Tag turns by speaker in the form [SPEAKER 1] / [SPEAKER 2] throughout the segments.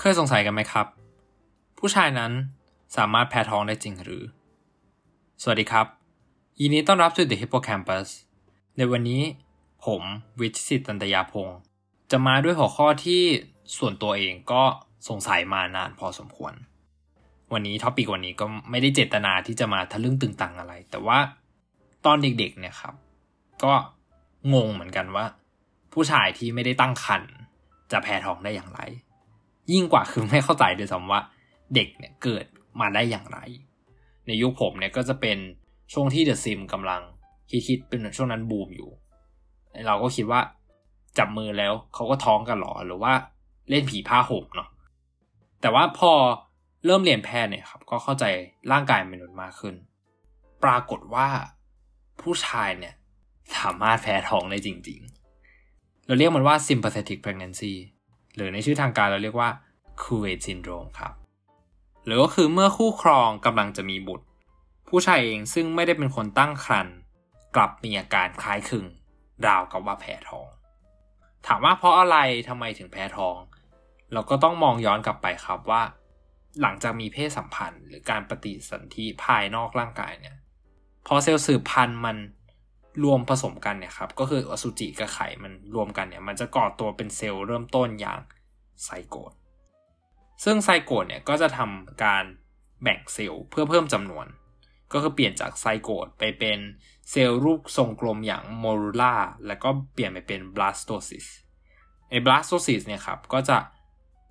[SPEAKER 1] เคยสงสัยกันไหมครับ ผู้ชายนั้นสามารถแพ้ท้องได้จริงหรือ สวัสดีครับ ยินดีต้อนรับสู่ The Hippocampus ในวันนี้ผมวิชิตตันตยาพงศ์จะมาด้วยหัวข้อที่ส่วนตัวเองก็สงสัยมานานพอสมควร วันนี้ท็อปิกวันนี้ก็ไม่ได้เจตนาที่จะมาทะลึ่งตึงตังอะไร แต่ว่าตอนเด็กๆเนี่ยครับ ก็งงเหมือนกันว่า ผู้ชายที่ไม่ได้ตั้งครรภ์จะแพ้ท้องได้อย่างไร ยิ่งกว่าคือไม่เข้าใจด้วยซ้ำว่าเด็กเนี่ยเกิดมาได้อย่างไร ในยุคผมเนี่ยก็จะเป็นช่วงที่เดอะซิมกำลังฮิตๆเป็นช่วงนั้นบูมอยู่ เราก็คิดว่าจับมือแล้วเขาก็ท้องกันหรอหรือว่าเล่นผีผ้าห่มเนาะแต่ว่าพอเริ่มเรียนแพทย์เนี่ยครับ ก็เข้าใจร่างกายมนุษย์มากขึ้น ปรากฏว่าผู้ชายเนี่ยสามารถแพ้ท้องได้จริง ๆ เราเรียกมันว่า sympathetic pregnancy หรือในชื่อทางการเราเรียกว่า Kuwait syndrome ครับ หรือก็คือเมื่อคู่ครองกำลังจะมีบุตร ผู้ชายเองซึ่งไม่ได้เป็นคนตั้งครรภ์กลับมีอาการคล้ายคลึง ราวกับว่าแพ้ท้อง ถามว่าเพราะอะไรทำไมถึงแพ้ท้อง เราก็ต้องมองย้อนกลับไปครับว่า หลังจากมีเพศสัมพันธ์ หรือการปฏิสนธิภายนอกร่างกายเนี่ยพอเซลล์สืบพันธุ์มันรวมผสมกันเนี่ยครับก็คืออสุจิกับไข่มันรวมกันเนี่ยมันจะก่อตัวเป็นเซลล์เริ่มต้นอย่าง zygote ซึ่ง zygote เนี่ยก็จะทำการแบ่งเซลล์เพื่อเพิ่มจำนวน ก็คือเปลี่ยนจาก zygote ไปเป็นเซลล์รูปทรงกลมอย่าง morula แล้วก็เปลี่ยนไปเป็น blastocyst ใน blastocyst เนี่ยครับก็จะ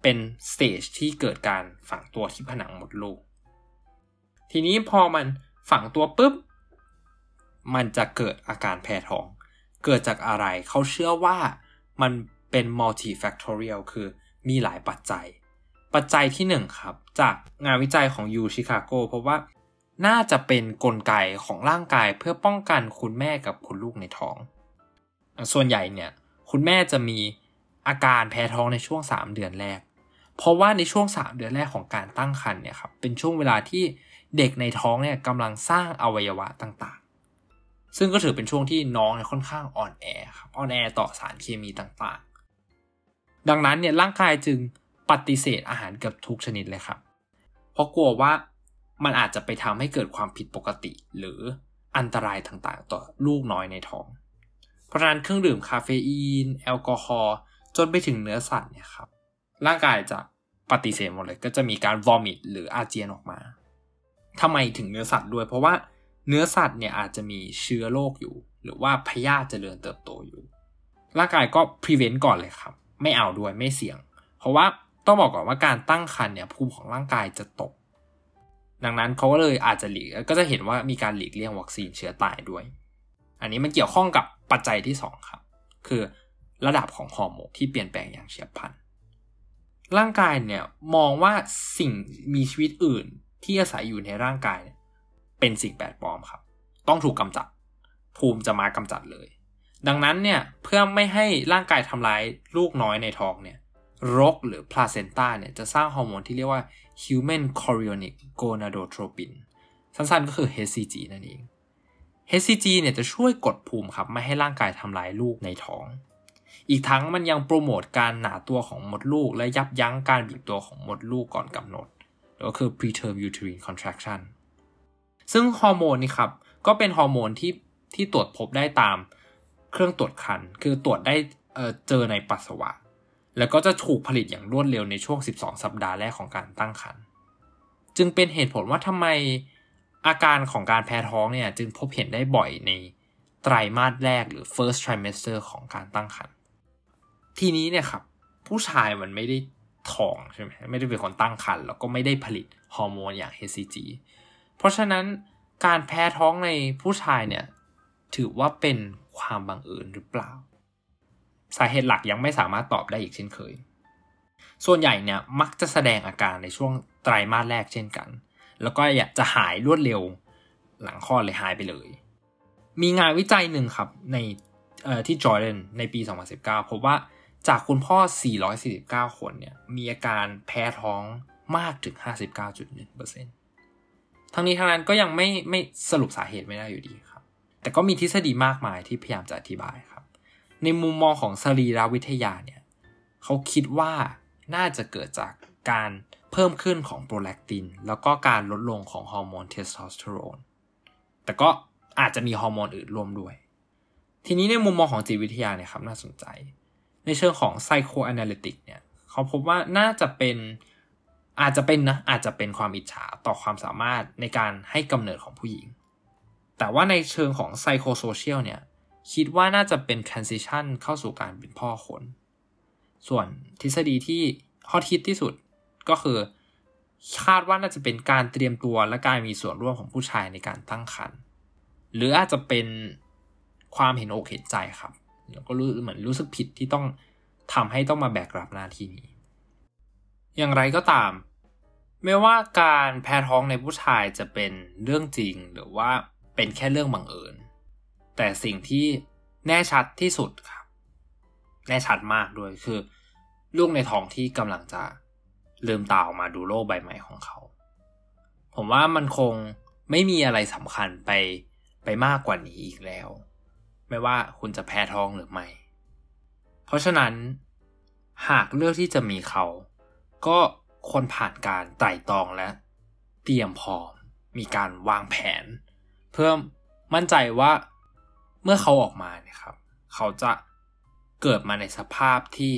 [SPEAKER 1] เป็น stage ที่เกิดการฝังตัวที่ผนังมดลูก ทีนี้พอมันฝังตัวปุ๊บ มันจะเกิดอาการแพ้ท้อง เกิดจากอะไรเขาเชื่อว่ามันเป็น multifactorial คือ มีหลายปัจจัย ปัจจัยที่หนึ่งครับจากงานวิจัยของยูชิคาโกเพราะว่าน่าจะเป็นนกลไกของร่างกายเพื่อป้องกันคุณแม่กับคุณลูกในท้อง ส่วนใหญ่เนี่ยคุณแม่จะมีอาการแพ้ท้องในช่วง 3 เดือนแรก เพราะว่าในช่วง 3 เดือนแรกของการตั้งครรภ์เนี่ยครับเป็นช่วงเวลาที่เด็กในท้องเนี่ยกำลังสร้างอวัยวะต่างๆ ซึ่งก็ถือเป็นช่วงที่น้องเนี่ยค่อนข้างอ่อนแอครับอ่อนแอต่อสารเคมีต่างๆ ดังนั้นเนี่ยร่างกายจึงปฏิเสธอาหารเกือบทุกชนิดเลยครับ เพราะกลัวว่ามันอาจจะไปทำให้เกิดความผิดปกติ หรืออันตรายต่างๆ ต่อลูกน้อยในท้อง เพราะฉะนั้นเครื่องดื่มคาเฟอีน แอลกอฮอล์จนไปถึงเนื้อสัตว์เนี่ยครับร่างกายจะปฏิเสธหมดเลยก็จะมีการวอมิตหรืออาเจียนออกมาทำไมถึงเนื้อสัตว์ด้วย เพราะว่าเนื้อสัตว์เนี่ยอาจจะมีเชื้อโรคอยู่ หรือว่าพยาธิเจริญเติบโตอยู่ ร่างกายก็ prevent ก่อนเลยครับ ไม่เอาด้วยไม่เสี่ยง เพราะว่าต้องบอกก่อนว่าการตั้งครรภ์เนี่ยภูมิของร่างกายจะตก ดังนั้นเขาก็เลยอาจจะหลีกก็จะเห็นว่ามีการหลีกเลี่ยงวัคซีนเชื้อตายด้วย อันนี้มันเกี่ยวข้องกับปัจจัยที่ 2 ครับ คือระดับของฮอร์โมนที่เปลี่ยนแปลงอย่างเฉียบพลัน ร่างกายเนี่ยมองว่าสิ่งมีชีวิตอื่นที่อาศัยอยู่ในร่างกายเยเป็นสิ่งแปลกปลอมครับ ต้องถูกกำจัด ภูมิจะมากำจัดเลย ดังนั้นเนี่ยเพื่อไม่ให้ร่างกายทำร้ายลูกน้อยในท้องเนี่ยรกหรือพลาเซนตาเนี่ยจะสร้างฮอร์โมนที่เรียกว่า human chorionic gonadotropin สั้นๆก็คือ HCG นั่นเอง HCG เนี่ยจะช่วยกดภูมิครับไม่ให้ร่างกายทำลายลูกในท้อง อีกทั้งมันยังโปรโมทการหนาตัวของมดลูก และยับยั้งการบีบตัวของมดลูกก่อนกำหนดก็คือ preterm uterine contraction ซึ่งฮอร์โมนนี่ครับก็เป็นฮอร์โมนที่ที่ตรวจพบได้ตาม เครื่องตรวจคัน คือตรวจได้เเจอในปัสสาวะ แล้วก็จะถูกผลิตอย่างรวดเร็วในช่วง 12 สัปดาห์แรกของการตั้งครรภ์จึงเป็นเหตุผลว่าทำไมอาการของการแพ้ท้องเนี่ยจึงพบเห็นได้บ่อยในไตรมาสแรกหรือ first trimester ของการตั้งครรภ์ทีนี้เนี่ยครับ ผู้ชายมันไม่ได้ท้องใช่ไหมไม่ได้เป็นคนตั้งครรภ์แล้วก็ไม่ได้ผลิตฮอร์โมนอย่าง HCG เพราะฉะนั้นการแพ้ท้องในผู้ชายเนี่ยถือว่าเป็น ความบังเอิญหรือเปล่า สาเหตุหลักยังไม่สามารถตอบได้อีกเช่นเคย ส่วนใหญ่เนี่ยมักจะแสดงอาการในช่วงไตรมาสแรกเช่นกัน แล้วก็อยากจะหายรวดเร็วหลังคลอดเลยหายไปเลย มีงานวิจัยหนึ่งครับในที่จอร์แดนในปี 2019 พบว่าจากคุณพ่อ 449 คนเนี่ย มีอาการแพ้ท้องมากถึง 59.1%ทั้งนี้ทั้งนั้นก็ยังไม่ไม่สรุปสาเหตุไม่ได้อยู่ดีครับ แต่ก็มีทฤษฎีมากมายที่พยายามจะอธิบายครับ ในมุมมองของสรีรวิทยาเนี่ยเขาคิดว่าน่าจะเกิดจากการเพิ่มขึ้นของ prolactin แล้วก็การลดลงของฮอร์โมนเทสโทสเตอโรนแต่ก็อาจจะมีฮอร์โมนอื่นร่วมด้วย ทีนี้ในมุมมองของจิตวิทยาเนี่ยครับน่าสนใจ ในเชิงของ psychoanalytic เนี่ยเขาพบว่าน่าจะเป็นอาจจะเป็นนะอาจจะเป็นความอิจฉาต่อความสามารถในการให้กำเนิดของผู้หญิง แต่ว่าในเชิงของ psychosocial เนี่ย คิดว่าน่าจะเป็น transition เข้าสู่การเป็นพ่อคน ส่วนทฤษฎีที่ฮอตฮิตที่สุดก็คือ คาดว่าน่าจะเป็นการเตรียมตัวและการมีส่วนร่วมของผู้ชายในการตั้งครรภ์หรืออาจจะเป็นความเห็นอกเห็นใจครับแล้วก็รู้เหมือนรู้สึกผิดที่ต้องทำให้ต้องมาแบกรับหน้าที่นี้ อย่างไรก็ตาม ไม่ว่าการแพ้ท้องในผู้ชายจะเป็นเรื่องจริงหรือว่า เป็นแค่เรื่องบังเอิญ แต่สิ่งที่แน่ชัดที่สุดครับ แน่ชัดมากด้วยคือ ลูกในท้องที่กำลังจะลืมตาออกมาดูโลกใบใหม่ของเขา ผมว่ามันคงไม่มีอะไรสำคัญไปไปมากกว่านี้อีกแล้ว ไม่ว่าคุณจะแพ้ท้องหรือไม่ เพราะฉะนั้น หากเลือกที่จะมีเขา ก็คนผ่านการไต่ตองและ เตรียมพร้อม มีการวางแผน เพื่อมั่นใจว่าเมื่อเขาออกมาเนี่ยครับ เขาจะเกิดมาในสภาพที่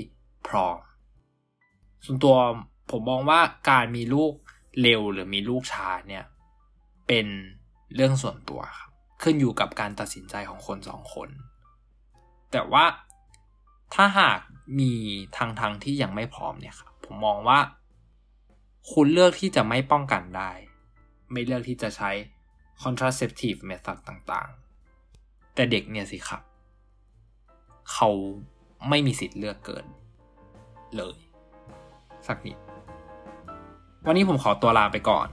[SPEAKER 1] พร้อม ส่วนตัวผมมองว่าการมีลูกเร็วหรือมีลูกช้าเนี่ยเป็นเรื่องส่วนตัวครับขึ้นอยู่กับการตัดสินใจของคนสองคน แต่ว่าถ้าหากมีทางทางที่ยังไม่พร้อมเนี่ยครับผมมองว่า คุณเลือกที่จะไม่ป้องกันได้ ไม่เลือกที่จะใช้ contraceptive method ต่างๆ แต่เด็กเนี่ยสิครับ เขาไม่มีสิทธิ์เลือกเกิน เลย สักนิด วันนี้ผมขอตัวลาไปก่อน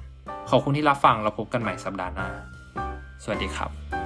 [SPEAKER 1] ขอบคุณที่รับฟังเราพบกันใหม่สัปดาห์หน้า สวัสดีครับ